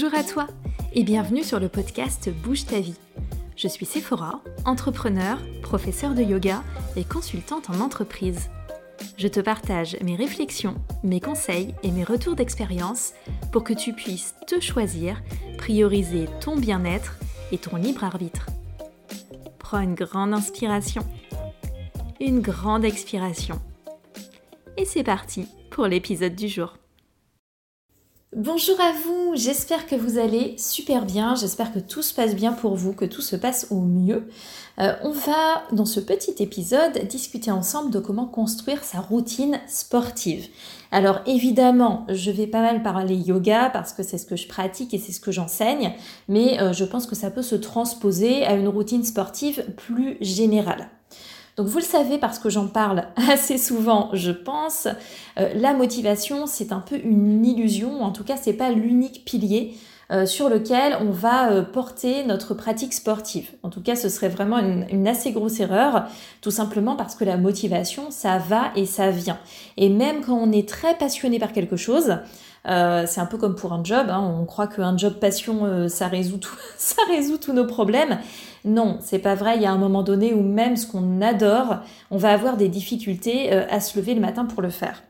Bonjour à toi et bienvenue sur le podcast Bouge ta vie. Je suis Sephora, entrepreneur, professeur de yoga et consultante en entreprise. Je te partage mes réflexions, mes conseils et mes retours d'expérience pour que tu puisses te choisir, prioriser ton bien-être et ton libre arbitre. Prends une grande inspiration, une grande expiration. Et c'est parti pour l'épisode du jour. Bonjour à vous, j'espère que vous allez super bien, j'espère que tout se passe bien pour vous, que tout se passe au mieux. Euh, on va, dans ce petit épisode, discuter ensemble de comment construire sa routine sportive. Alors évidemment, je vais pas mal parler yoga parce que c'est ce que je pratique et c'est ce que j'enseigne, mais euh, je pense que ça peut se transposer à une routine sportive plus générale. Donc vous le savez parce que j'en parle assez souvent, je pense, euh, la motivation c'est un peu une illusion, en tout cas c'est pas l'unique pilier euh, sur lequel on va euh, porter notre pratique sportive. En tout cas, ce serait vraiment une, assez grosse erreur, tout simplement parce que la motivation, ça va et ça vient. Et même quand on est très passionné par quelque chose, euh, c'est un peu comme pour un job, hein. on croit qu'un job passion, euh, ça, résout tout, ça résout tous nos problèmes. Non, c'est pas vrai, il y a un moment donné où même ce qu'on adore, on va avoir des difficultés euh, à se lever le matin pour le faire.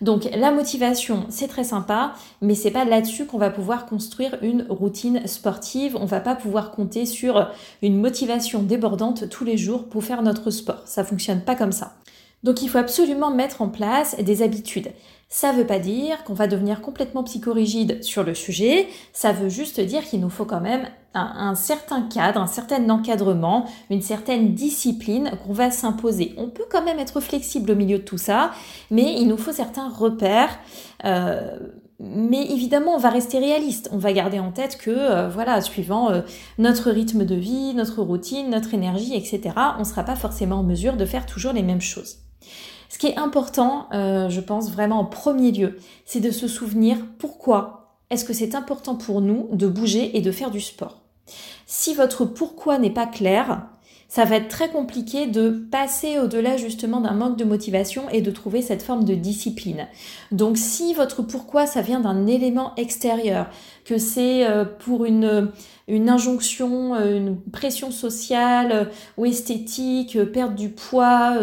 Donc la motivation, c'est très sympa, mais c'est pas là-dessus qu'on va pouvoir construire une routine sportive. On va pas pouvoir compter sur une motivation débordante tous les jours pour faire notre sport. Ça fonctionne pas comme ça. Donc il faut absolument mettre en place des habitudes. Ça ne veut pas dire qu'on va devenir complètement psychorigide sur le sujet, ça veut juste dire qu'il nous faut quand même un, certain cadre, un certain encadrement, une certaine discipline qu'on va s'imposer. On peut quand même être flexible au milieu de tout ça, mais il nous faut certains repères. Euh, mais évidemment, on va rester réaliste. On va garder en tête que, euh, voilà, suivant euh, notre rythme de vie, notre routine, notre énergie, etc., on ne sera pas forcément en mesure de faire toujours les mêmes choses. Ce qui est important, euh, je pense vraiment en premier lieu, c'est de se souvenir pourquoi est-ce que c'est important pour nous de bouger et de faire du sport. Si votre pourquoi n'est pas clair, ça va être très compliqué de passer au-delà justement d'un manque de motivation et de trouver cette forme de discipline. Donc si votre pourquoi ça vient d'un élément extérieur, que c'est euh, pour une, une injonction, euh, une pression sociale euh, ou esthétique, perdre du poids,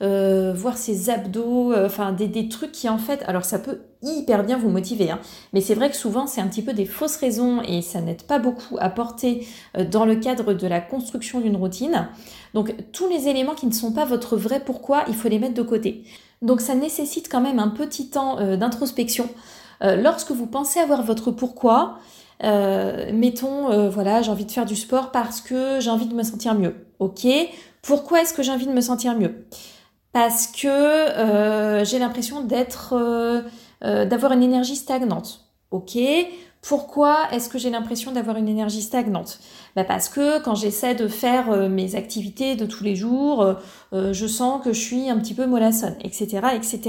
voir ses abdos, enfin des, des trucs qui en fait, alors ça peut hyper bien vous motiver. Hein. Mais c'est vrai que souvent, c'est un petit peu des fausses raisons et ça n'aide pas beaucoup à porter euh, dans le cadre de la construction d'une routine. Donc, tous les éléments qui ne sont pas votre vrai pourquoi, il faut les mettre de côté. Donc, ça nécessite quand même un petit temps euh, d'introspection. Euh, lorsque vous pensez avoir votre pourquoi, mettons, voilà, j'ai envie de faire du sport parce que j'ai envie de me sentir mieux. Ok, pourquoi est-ce que j'ai envie de me sentir mieux? Parce que j'ai l'impression d'être euh, d'avoir une énergie stagnante. Ok, pourquoi est-ce que j'ai l'impression d'avoir une énergie stagnante? Bah Parce que quand j'essaie de faire euh, mes activités de tous les jours, euh, je sens que je suis un petit peu mollassonne, etc. etc.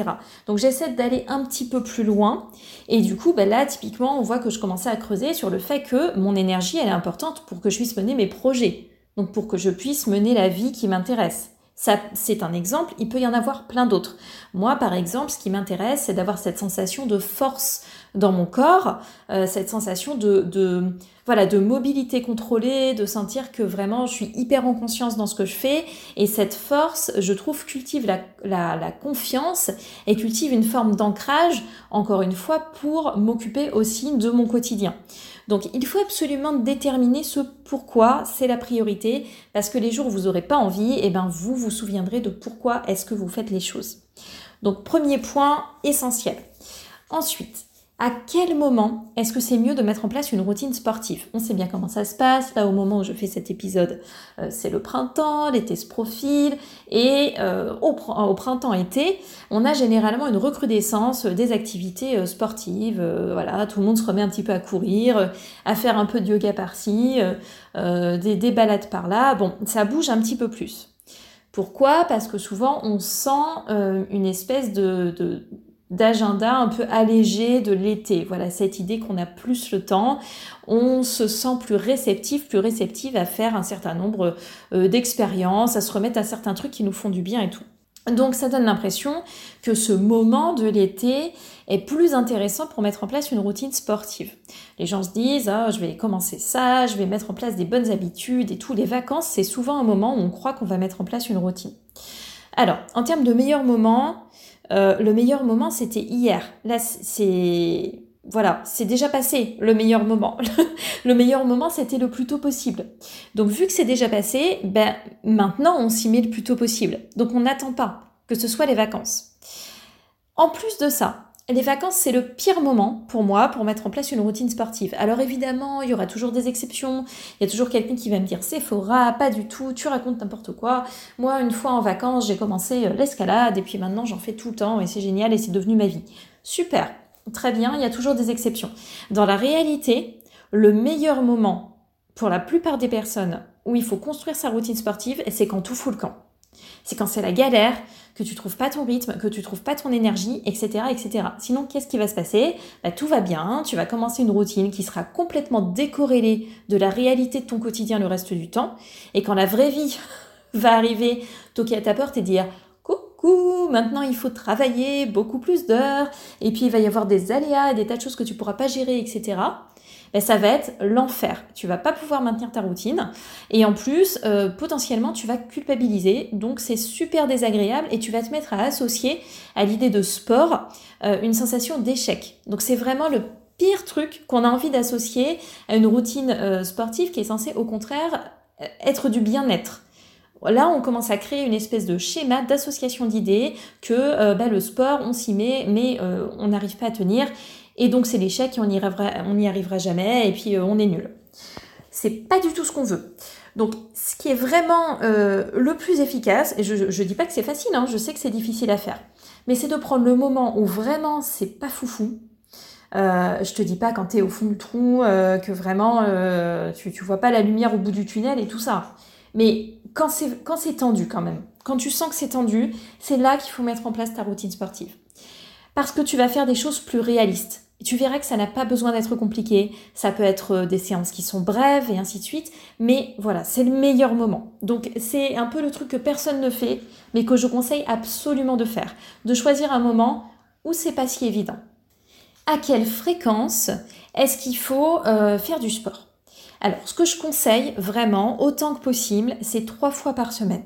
Donc j'essaie d'aller un petit peu plus loin. Et du coup, bah là, typiquement, on voit que je commençais à creuser sur le fait que mon énergie, elle est importante pour que je puisse mener mes projets. Donc pour que je puisse mener la vie qui m'intéresse. Ça, c'est un exemple, il peut y en avoir plein d'autres. Moi, par exemple, ce qui m'intéresse, c'est d'avoir cette sensation de force dans mon corps, euh, cette sensation de, voilà, de mobilité contrôlée, de sentir que vraiment je suis hyper en conscience dans ce que je fais. Et cette force, je trouve, cultive la confiance et cultive une forme d'ancrage, encore une fois, pour m'occuper aussi de mon quotidien. Donc il faut absolument déterminer ce pourquoi c'est la priorité, parce que les jours où vous n'aurez pas envie, et eh ben vous vous souviendrez de pourquoi est-ce que vous faites les choses. Donc premier point essentiel. Ensuite, à quel moment est-ce que c'est mieux de mettre en place une routine sportive? On sait bien comment ça se passe. Là, au moment où je fais cet épisode, euh, c'est le printemps, l'été se profile. Et euh, au, printemps-été, on a généralement une recrudescence des activités euh, sportives. voilà, tout le monde se remet un petit peu à courir, à faire un peu de yoga par-ci, des, balades par-là. Bon, ça bouge un petit peu plus. Pourquoi? Parce que souvent, on sent une espèce de d'agenda un peu allégé de l'été. Voilà, cette idée qu'on a plus le temps, on se sent plus réceptif, plus réceptive à faire un certain nombre euh, d'expériences, à se remettre à certains trucs qui nous font du bien et tout. Donc ça donne l'impression que ce moment de l'été est plus intéressant pour mettre en place une routine sportive. Les gens se disent ah, je vais commencer ça, je vais mettre en place des bonnes habitudes et tout. Les vacances, c'est souvent un moment où on croit qu'on va mettre en place une routine. Alors, en termes de meilleur moment, euh, le meilleur moment c'était hier. Là, c'est voilà, c'est déjà passé le meilleur moment. le meilleur moment, c'était le plus tôt possible. Donc, vu que c'est déjà passé, ben, maintenant, on s'y met le plus tôt possible. Donc, on n'attend pas que ce soit les vacances. En plus de ça, les vacances, c'est le pire moment pour moi pour mettre en place une routine sportive. Alors évidemment, il y aura toujours des exceptions. Il y a toujours quelqu'un qui va me dire c'est fora, pas du tout, tu racontes n'importe quoi. Moi, une fois en vacances, j'ai commencé euh, l'escalade et puis maintenant j'en fais tout le temps et c'est génial et c'est devenu ma vie. Super. Très bien, il y a toujours des exceptions. Dans la réalité, le meilleur moment pour la plupart des personnes où il faut construire sa routine sportive, c'est quand tout fout le camp. C'est quand c'est la galère, que tu trouves pas ton rythme, que tu trouves pas ton énergie, etc. etc. Sinon, qu'est-ce qui va se passer? Bah, Tout va bien, tu vas commencer une routine qui sera complètement décorrélée de la réalité de ton quotidien le reste du temps. Et quand la vraie vie va arriver, toquer à ta porte et dire maintenant il faut travailler beaucoup plus d'heures, et puis il va y avoir des aléas des tas de choses que tu pourras pas gérer, etc. Ça va être l'enfer. Tu vas pas pouvoir maintenir ta routine. Et en plus, euh, potentiellement, tu vas culpabiliser. Donc, c'est super désagréable et tu vas te mettre à associer à l'idée de sport euh, une sensation d'échec. Donc, c'est vraiment le pire truc qu'on a envie d'associer à une routine euh, sportive qui est censée, au contraire, être du bien-être. Là, on commence à créer une espèce de schéma d'association d'idées que bah, le sport, on s'y met, mais on n'arrive pas à tenir. Et donc, c'est l'échec et on n'y arrivera, jamais, et puis euh, on est nul. C'est pas du tout ce qu'on veut. Donc, ce qui est vraiment le plus efficace, et je ne dis pas que c'est facile, hein, je sais que c'est difficile à faire, mais c'est de prendre le moment où vraiment c'est pas foufou, euh, je te dis pas quand tu es au fond du trou que vraiment tu, tu vois pas la lumière au bout du tunnel et tout ça. Mais quand c'est tendu quand même, quand tu sens que c'est tendu, c'est là qu'il faut mettre en place ta routine sportive. Parce que tu vas faire des choses plus réalistes. Tu verras que ça n'a pas besoin d'être compliqué. Ça peut être euh, des séances qui sont brèves et ainsi de suite. Mais voilà, c'est le meilleur moment. Donc c'est un peu le truc que personne ne fait, mais que je conseille absolument de faire. De choisir un moment où c'est pas si évident. À quelle fréquence est-ce qu'il faut euh, faire du sport? Alors, ce que je conseille vraiment, autant que possible, c'est trois fois par semaine.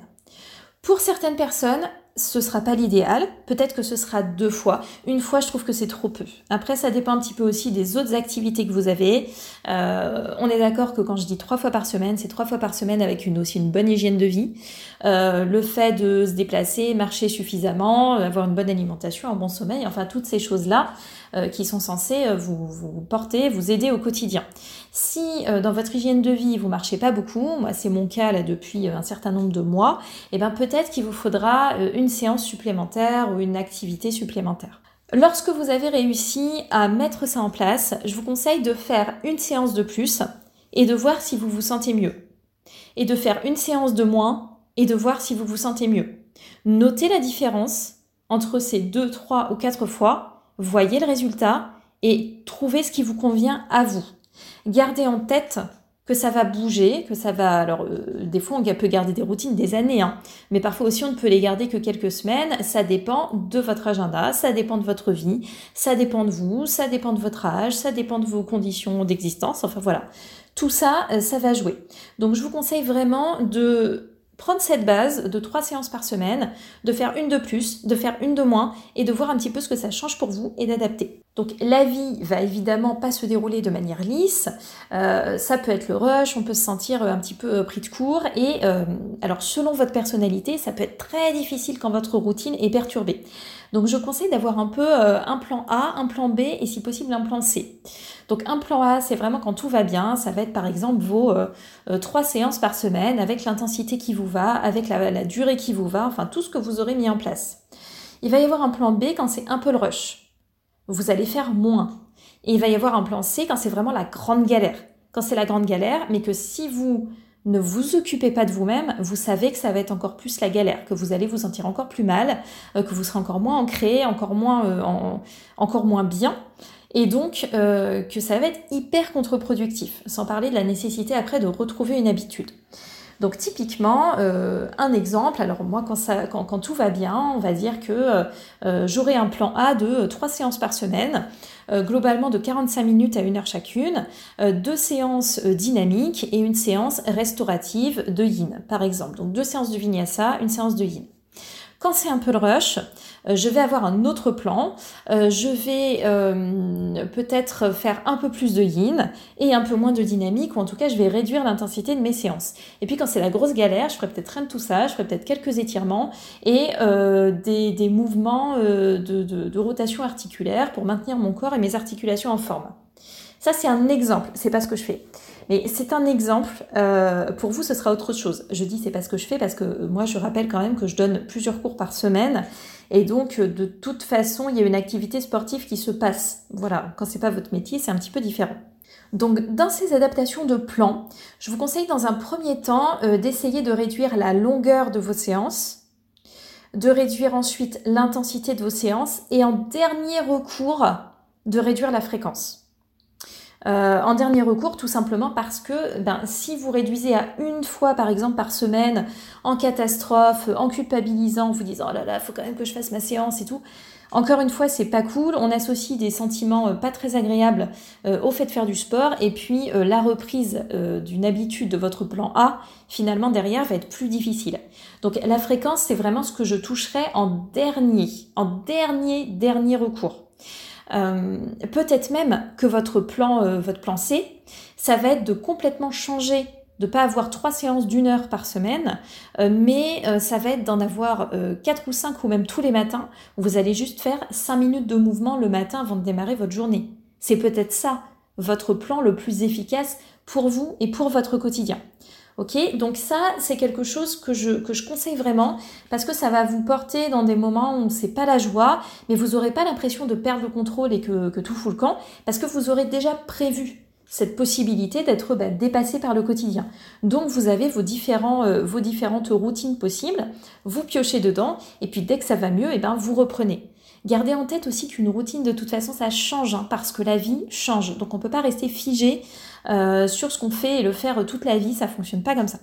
Pour certaines personnes, ce sera pas l'idéal. Peut-être que ce sera deux fois. Une fois, je trouve que c'est trop peu. Après, ça dépend un petit peu aussi des autres activités que vous avez. Euh, on est d'accord que quand je dis trois fois par semaine, c'est trois fois par semaine avec une, aussi une bonne hygiène de vie. Euh, le fait de se déplacer, marcher suffisamment, avoir une bonne alimentation, un bon sommeil, enfin toutes ces choses-là euh, qui sont censées vous, vous porter, vous aider au quotidien. Si dans votre hygiène de vie vous marchez pas beaucoup, moi c'est mon cas là depuis un certain nombre de mois, et eh ben peut-être qu'il vous faudra une séance supplémentaire ou une activité supplémentaire. Lorsque vous avez réussi à mettre ça en place, je vous conseille de faire une séance de plus et de voir si vous vous sentez mieux. Et de faire une séance de moins et de voir si vous vous sentez mieux. Notez la différence entre ces deux, trois ou quatre fois, voyez le résultat et trouvez ce qui vous convient à vous. Gardez en tête que ça va bouger, que ça va... Alors, euh, des fois, on peut garder des routines des années, hein, mais parfois aussi, on ne peut les garder que quelques semaines. Ça dépend de votre agenda, ça dépend de votre vie, ça dépend de vous, ça dépend de votre âge, ça dépend de vos conditions d'existence. Enfin, voilà. Tout ça, euh, ça va jouer. Donc, je vous conseille vraiment de prendre cette base de trois séances par semaine, de faire une de plus, de faire une de moins et de voir un petit peu ce que ça change pour vous et d'adapter. Donc la vie va évidemment pas se dérouler de manière lisse, euh, ça peut être le rush, on peut se sentir un petit peu euh, pris de court et euh, alors selon votre personnalité, ça peut être très difficile quand votre routine est perturbée. Donc je conseille d'avoir un peu un plan A, un plan B et si possible un plan C. Donc un plan A, c'est vraiment quand tout va bien, ça va être par exemple vos trois séances par semaine avec l'intensité qui vous va, avec la, durée qui vous va, enfin tout ce que vous aurez mis en place. Il va y avoir un plan B quand c'est un peu le rush vous allez faire moins. Et il va y avoir un plan C quand c'est vraiment la grande galère. Quand c'est la grande galère, mais que si vous ne vous occupez pas de vous-même, vous savez que ça va être encore plus la galère, que vous allez vous sentir encore plus mal, euh, que vous serez encore moins ancré, encore moins, euh, encore moins bien, et donc euh, que ça va être hyper contre-productif, sans parler de la nécessité après de retrouver une habitude. Donc typiquement, euh, un exemple, alors moi quand, ça, quand, tout va bien, on va dire que euh, j'aurai un plan A de 3 séances par semaine, globalement de 45 minutes à 1 heure chacune, deux séances dynamiques et une séance restaurative de yin, par exemple. Donc deux séances de vinyasa, une séance de yin. Quand c'est un peu le rush, euh, je vais avoir un autre plan. Euh, je vais euh, peut-être faire un peu plus de yin et un peu moins de dynamique, ou en tout cas, je vais réduire l'intensité de mes séances. Et puis, quand c'est la grosse galère, je ferai peut-être rien de tout ça, je ferai peut-être quelques étirements et des, mouvements de, de rotation articulaire pour maintenir mon corps et mes articulations en forme. Ça, c'est un exemple, c'est pas ce que je fais. Mais c'est un exemple. Euh, pour vous, ce sera autre chose. Je dis c'est pas ce que je fais parce que moi, je rappelle quand même que je donne plusieurs cours par semaine. Et donc, de toute façon, il y a une activité sportive qui se passe. Voilà, quand c'est pas votre métier, c'est un petit peu différent. Donc, dans ces adaptations de plan, je vous conseille dans un premier temps euh, d'essayer de réduire la longueur de vos séances, de réduire ensuite l'intensité de vos séances et en dernier recours, de réduire la fréquence. Euh, en dernier recours, tout simplement parce que ben, si vous réduisez à une fois, par exemple, par semaine, en catastrophe, en culpabilisant, vous disant oh là là, faut quand même que je fasse ma séance et tout. Encore une fois, c'est pas cool. On associe des sentiments euh, pas très agréables euh, au fait de faire du sport, et puis la reprise d'une habitude de votre plan A, finalement derrière, va être plus difficile. Donc la fréquence, c'est vraiment ce que je toucherai en dernier, en dernier, dernier recours. Euh, peut-être même que votre plan, euh, votre plan C, ça va être de complètement changer de pas avoir trois séances d'une heure par semaine, euh, mais ça va être d'en avoir quatre ou cinq ou même tous les matins, où vous allez juste faire cinq minutes de mouvement le matin avant de démarrer votre journée. C'est peut-être ça, votre plan le plus efficace pour vous et pour votre quotidien. Ok, donc ça c'est quelque chose que je, que je conseille vraiment parce que ça va vous porter dans des moments où c'est pas la joie, mais vous n'aurez pas l'impression de perdre le contrôle et que, que, tout fout le camp parce que vous aurez déjà prévu cette possibilité d'être bah, dépassé par le quotidien. Donc vous avez vos, différents, euh, vos différentes routines possibles, vous piochez dedans et puis dès que ça va mieux, et eh ben vous reprenez. Gardez en tête aussi qu'une routine, de toute façon, ça change, hein, parce que la vie change. Donc on ne peut pas rester figé euh, sur ce qu'on fait et le faire toute la vie, ça fonctionne pas comme ça.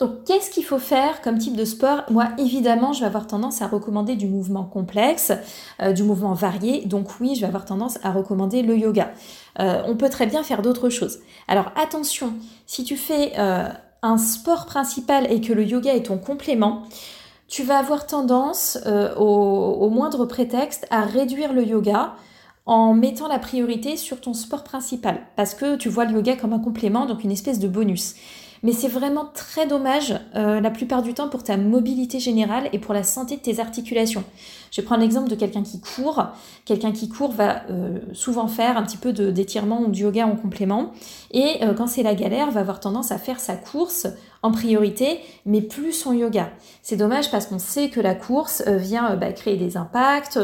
Donc, qu'est-ce qu'il faut faire comme type de sport? Moi, évidemment, je vais avoir tendance à recommander du mouvement complexe, euh, du mouvement varié. Donc, oui, je vais avoir tendance à recommander le yoga. Euh, on peut très bien faire d'autres choses. Alors, attention, si tu fais un sport principal et que le yoga est ton complément, tu vas avoir tendance, au moindre prétexte, à réduire le yoga en mettant la priorité sur ton sport principal, parce que tu vois le yoga comme un complément, donc une espèce de bonus. Mais c'est vraiment très dommage euh, la plupart du temps pour ta mobilité générale et pour la santé de tes articulations. Je vais prendre l'exemple de quelqu'un qui court. Quelqu'un qui court va euh, souvent faire un petit peu d'étirement ou de yoga en complément. Et euh, quand c'est la galère, va avoir tendance à faire sa course en priorité, mais plus son yoga. C'est dommage parce qu'on sait que la course vient bah, créer des impacts,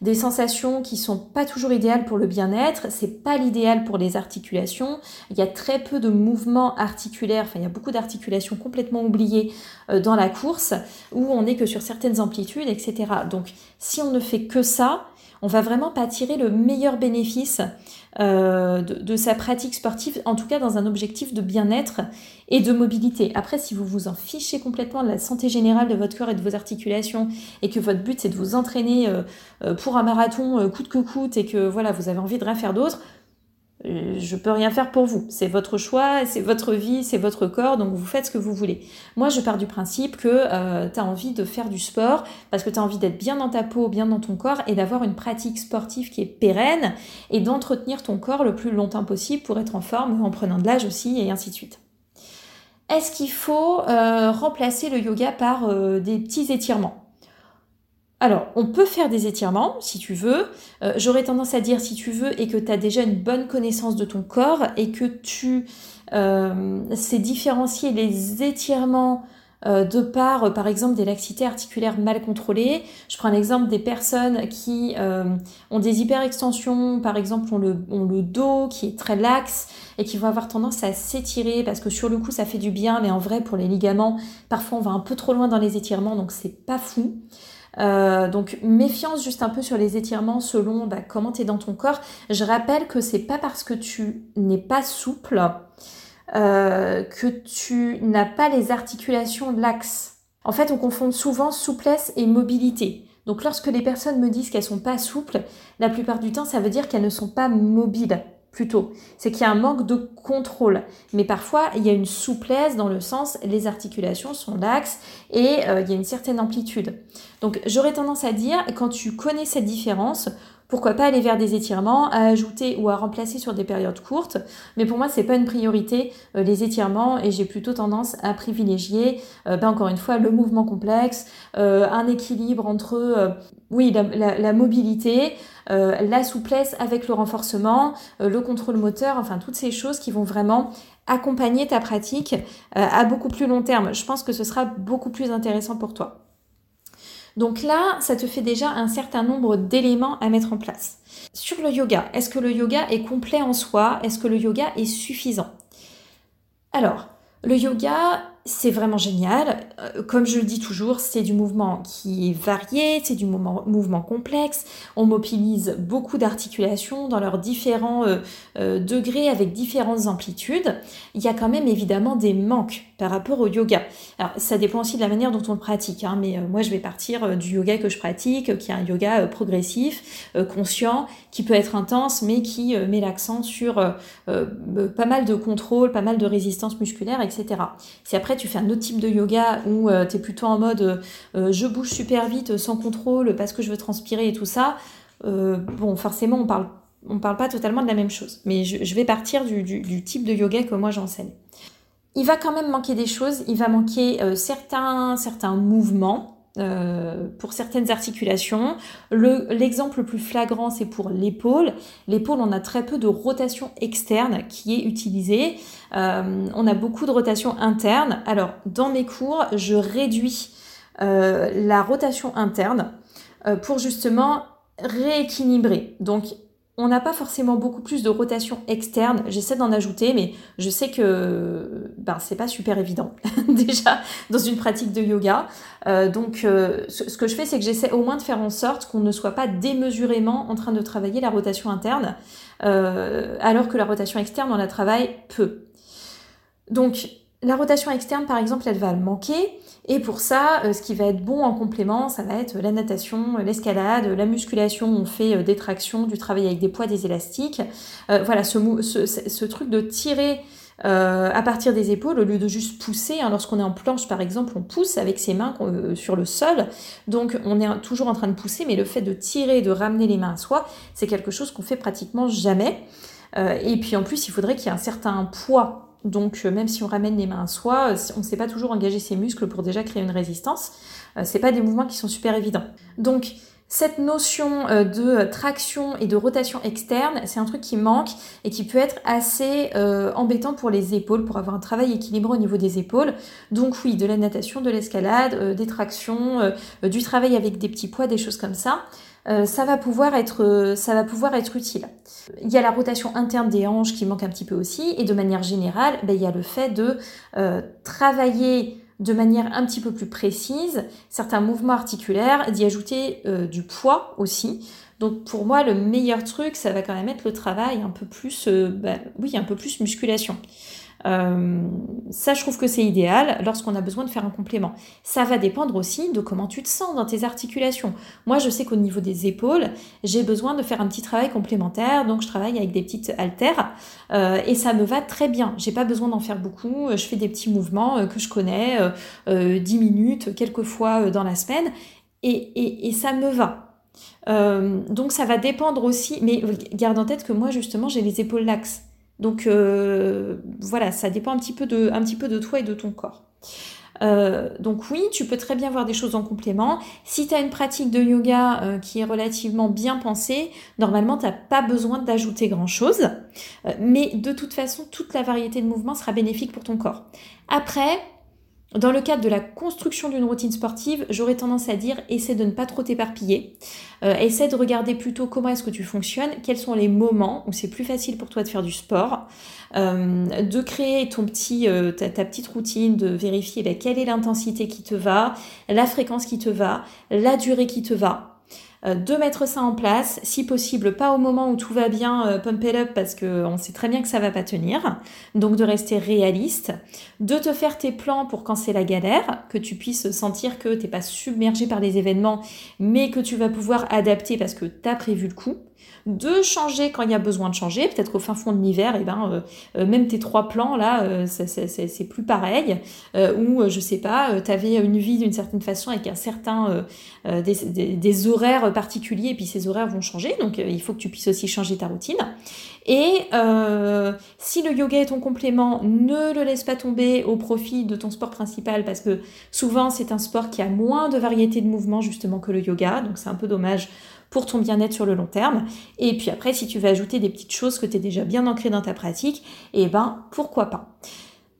des sensations qui sont pas toujours idéales pour le bien-être, c'est pas l'idéal pour les articulations. Il y a très peu de mouvements articulaires, enfin il y a beaucoup d'articulations complètement oubliées euh, dans la course où on n'est que sur certaines amplitudes, etc. Donc si on ne fait que ça, on va vraiment pas tirer le meilleur bénéfice euh, de, sa pratique sportive, en tout cas dans un objectif de bien-être et de mobilité. Après, si vous vous en fichez complètement de la santé générale de votre corps et de vos articulations, et que votre but c'est de vous entraîner euh, euh, pour un marathon coûte que coûte, et que voilà, vous avez envie de rien faire d'autre, je peux rien faire pour vous. C'est votre choix, c'est votre vie, c'est votre corps, donc vous faites ce que vous voulez. Moi, je pars du principe que euh, tu as envie de faire du sport parce que tu as envie d'être bien dans ta peau, bien dans ton corps et d'avoir une pratique sportive qui est pérenne et d'entretenir ton corps le plus longtemps possible pour être en forme en prenant de l'âge aussi et ainsi de suite. Est-ce qu'il faut euh, remplacer le yoga par des petits étirements? Alors, on peut faire des étirements si tu veux. Euh, j'aurais tendance à dire si tu veux et que tu as déjà une bonne connaissance de ton corps et que tu euh, sais différencier les étirements euh, de par, par exemple, des laxités articulaires mal contrôlées. Je prends l'exemple des personnes qui ont des hyperextensions, par exemple, ont le, dos qui est très laxe et qui vont avoir tendance à s'étirer parce que sur le coup ça fait du bien, mais en vrai pour les ligaments, parfois on va un peu trop loin dans les étirements, donc c'est pas fou. Euh, donc méfiance juste un peu sur les étirements selon bah, comment tu es dans ton corps. Je rappelle que c'est pas parce que tu n'es pas souple que tu n'as pas les articulations laxes. En fait, on confond souvent souplesse et mobilité. Donc lorsque les personnes me disent qu'elles sont pas souples, la plupart du temps, ça veut dire qu'elles ne sont pas mobiles plutôt. C'est qu'il y a un manque de contrôle. Mais parfois, il y a une souplesse dans le sens, les articulations sont laxes et euh, il y a une certaine amplitude. Donc j'aurais tendance à dire, quand tu connais cette différence, pourquoi pas aller vers des étirements à ajouter ou à remplacer sur des périodes courtes. Mais pour moi, c'est pas une priorité euh, les étirements et j'ai plutôt tendance à privilégier, euh, ben encore une fois, le mouvement complexe, un équilibre entre, oui, la mobilité, euh, la souplesse avec le renforcement, euh, le contrôle moteur, enfin toutes ces choses qui vont vraiment accompagner ta pratique euh, à beaucoup plus long terme. Je pense que ce sera beaucoup plus intéressant pour toi. Donc là, ça te fait déjà un certain nombre d'éléments à mettre en place. Sur le yoga, est-ce que le yoga est complet en soi? Est-ce que le yoga est suffisant? Alors, le yoga, c'est vraiment génial. Euh, comme je le dis toujours, c'est du mouvement qui est varié, c'est du mouvement, complexe. On mobilise beaucoup d'articulations dans leurs différents euh, euh, degrés avec différentes amplitudes. Il y a quand même évidemment des manques par rapport au yoga. Alors ça dépend aussi de la manière dont on le pratique, hein, mais moi je vais partir du yoga que je pratique, qui est un yoga progressif, conscient, qui peut être intense, mais qui met l'accent sur pas mal de contrôle, pas mal de résistance musculaire, etc. Si après tu fais un autre type de yoga où euh, tu es plutôt en mode euh, euh, je bouge super vite sans contrôle parce que je veux transpirer et tout ça, bon, forcément, on parle, on parle pas totalement de la même chose. Mais je, vais partir du, type de yoga que moi j'enseigne. Il va quand même manquer des choses, il va manquer certains, certains mouvements euh, pour certaines articulations. L'exemple le, plus flagrant, c'est pour l'épaule. L'épaule, on a très peu de rotation externe qui est utilisée. Euh, on a beaucoup de rotation interne. Alors, dans mes cours, je réduis euh, la rotation interne pour justement rééquilibrer. Donc, on n'a pas forcément beaucoup plus de rotation externe. J'essaie d'en ajouter, mais je sais que ben, c'est pas super évident déjà dans une pratique de yoga. Euh, donc, euh, ce, que je fais, c'est que j'essaie au moins de faire en sorte qu'on ne soit pas démesurément en train de travailler la rotation interne, euh, alors que la rotation externe, on la travaille peu. Donc, la rotation externe, par exemple, elle va manquer. Et pour ça, euh, ce qui va être bon en complément, ça va être la natation, l'escalade, la musculation, on fait euh, des tractions, du travail avec des poids, des élastiques. Euh, voilà, ce, truc de tirer à partir des épaules au lieu de juste pousser. Hein, lorsqu'on est en planche, par exemple, on pousse avec ses mains sur le sol. Donc, on est toujours en train de pousser, mais le fait de tirer, de ramener les mains à soi, c'est quelque chose qu'on fait pratiquement jamais. et puis, en plus, il faudrait qu'il y ait un certain poids donc euh, même si on ramène les mains à soi, euh, on ne sait pas toujours engager ses muscles pour déjà créer une résistance. Euh, c'est pas des mouvements qui sont super évidents. Donc cette notion de traction et de rotation externe, c'est un truc qui manque et qui peut être assez embêtant pour les épaules, pour avoir un travail équilibré au niveau des épaules. Donc oui, de la natation, de l'escalade, des tractions, du travail avec des petits poids, des choses comme ça. Euh, ça, va pouvoir être, euh, ça va pouvoir être utile. Il y a la rotation interne des hanches qui manque un petit peu aussi, et de manière générale, ben, il y a le fait de euh, travailler de manière un petit peu plus précise certains mouvements articulaires, d'y ajouter du poids aussi. Donc pour moi, le meilleur truc, ça va quand même être le travail un peu plus, ben, oui, un peu plus musculation. Euh, ça, je trouve que c'est idéal lorsqu'on a besoin de faire un complément. Ça va dépendre aussi de comment tu te sens dans tes articulations. Moi, je sais qu'au niveau des épaules, j'ai besoin de faire un petit travail complémentaire, donc je travaille avec des petites haltères euh, et ça me va très bien. J'ai pas besoin d'en faire beaucoup. Je fais des petits mouvements euh, que je connais, 10 minutes, quelques fois dans la semaine, et, et, ça me va. donc ça va dépendre aussi, mais garde en tête que moi justement j'ai les épaules laxes. Donc euh, voilà, ça dépend un petit, peu de, un petit peu de toi et de ton corps. Euh, donc oui, tu peux très bien voir des choses en complément. Si tu as une pratique de yoga euh, qui est relativement bien pensée, normalement, tu pas besoin d'ajouter grand-chose. mais de toute façon, toute la variété de mouvements sera bénéfique pour ton corps. Après, dans le cadre de la construction d'une routine sportive, j'aurais tendance à dire essaie de ne pas trop t'éparpiller. Euh, essaie de regarder plutôt comment est-ce que tu fonctionnes, quels sont les moments où c'est plus facile pour toi de faire du sport, euh, de créer ton petit, euh, ta, petite routine, de vérifier bah, quelle est l'intensité qui te va, la fréquence qui te va, la durée qui te va. De mettre ça en place, si possible pas au moment où tout va bien, pump it up parce qu'on sait très bien que ça va pas tenir, donc de rester réaliste, de te faire tes plans pour quand c'est la galère, que tu puisses sentir que t'es pas submergé par les événements, mais que tu vas pouvoir adapter parce que tu as prévu le coup de changer quand il y a besoin de changer. Peut-être qu'au fin fond de l'hiver, eh ben, euh, euh, même tes trois plans, là, euh, c'est plus pareil. ou, je sais pas, tu avais une vie d'une certaine façon avec un certain, des, horaires particuliers, et puis ces horaires vont changer. Donc, il faut que tu puisses aussi changer ta routine. Et si le yoga est ton complément, ne le laisse pas tomber au profit de ton sport principal, parce que souvent, c'est un sport qui a moins de variété de mouvements, justement, que le yoga. Donc, c'est un peu dommage pour ton bien-être sur le long terme. Et puis après, si tu veux ajouter des petites choses que tu es déjà bien ancré dans ta pratique, et eh ben pourquoi pas.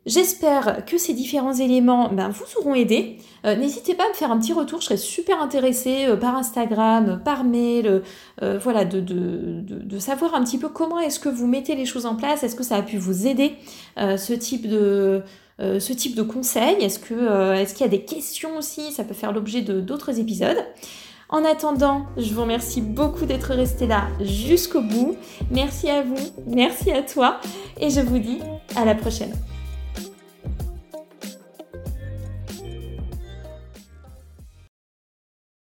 J'espère que ces différents éléments ben, vous auront aidé. Euh, n'hésitez pas à me faire un petit retour, je serais super intéressée euh, par Instagram, par mail, euh, voilà, de, de, savoir un petit peu comment est-ce que vous mettez les choses en place, est-ce que ça a pu vous aider, ce type de... ce type de conseils? Est-ce que est-ce qu'il y a des questions aussi? Ça peut faire l'objet d'autres épisodes. En attendant, je vous remercie beaucoup d'être resté là jusqu'au bout. Merci à vous, merci à toi et je vous dis à la prochaine.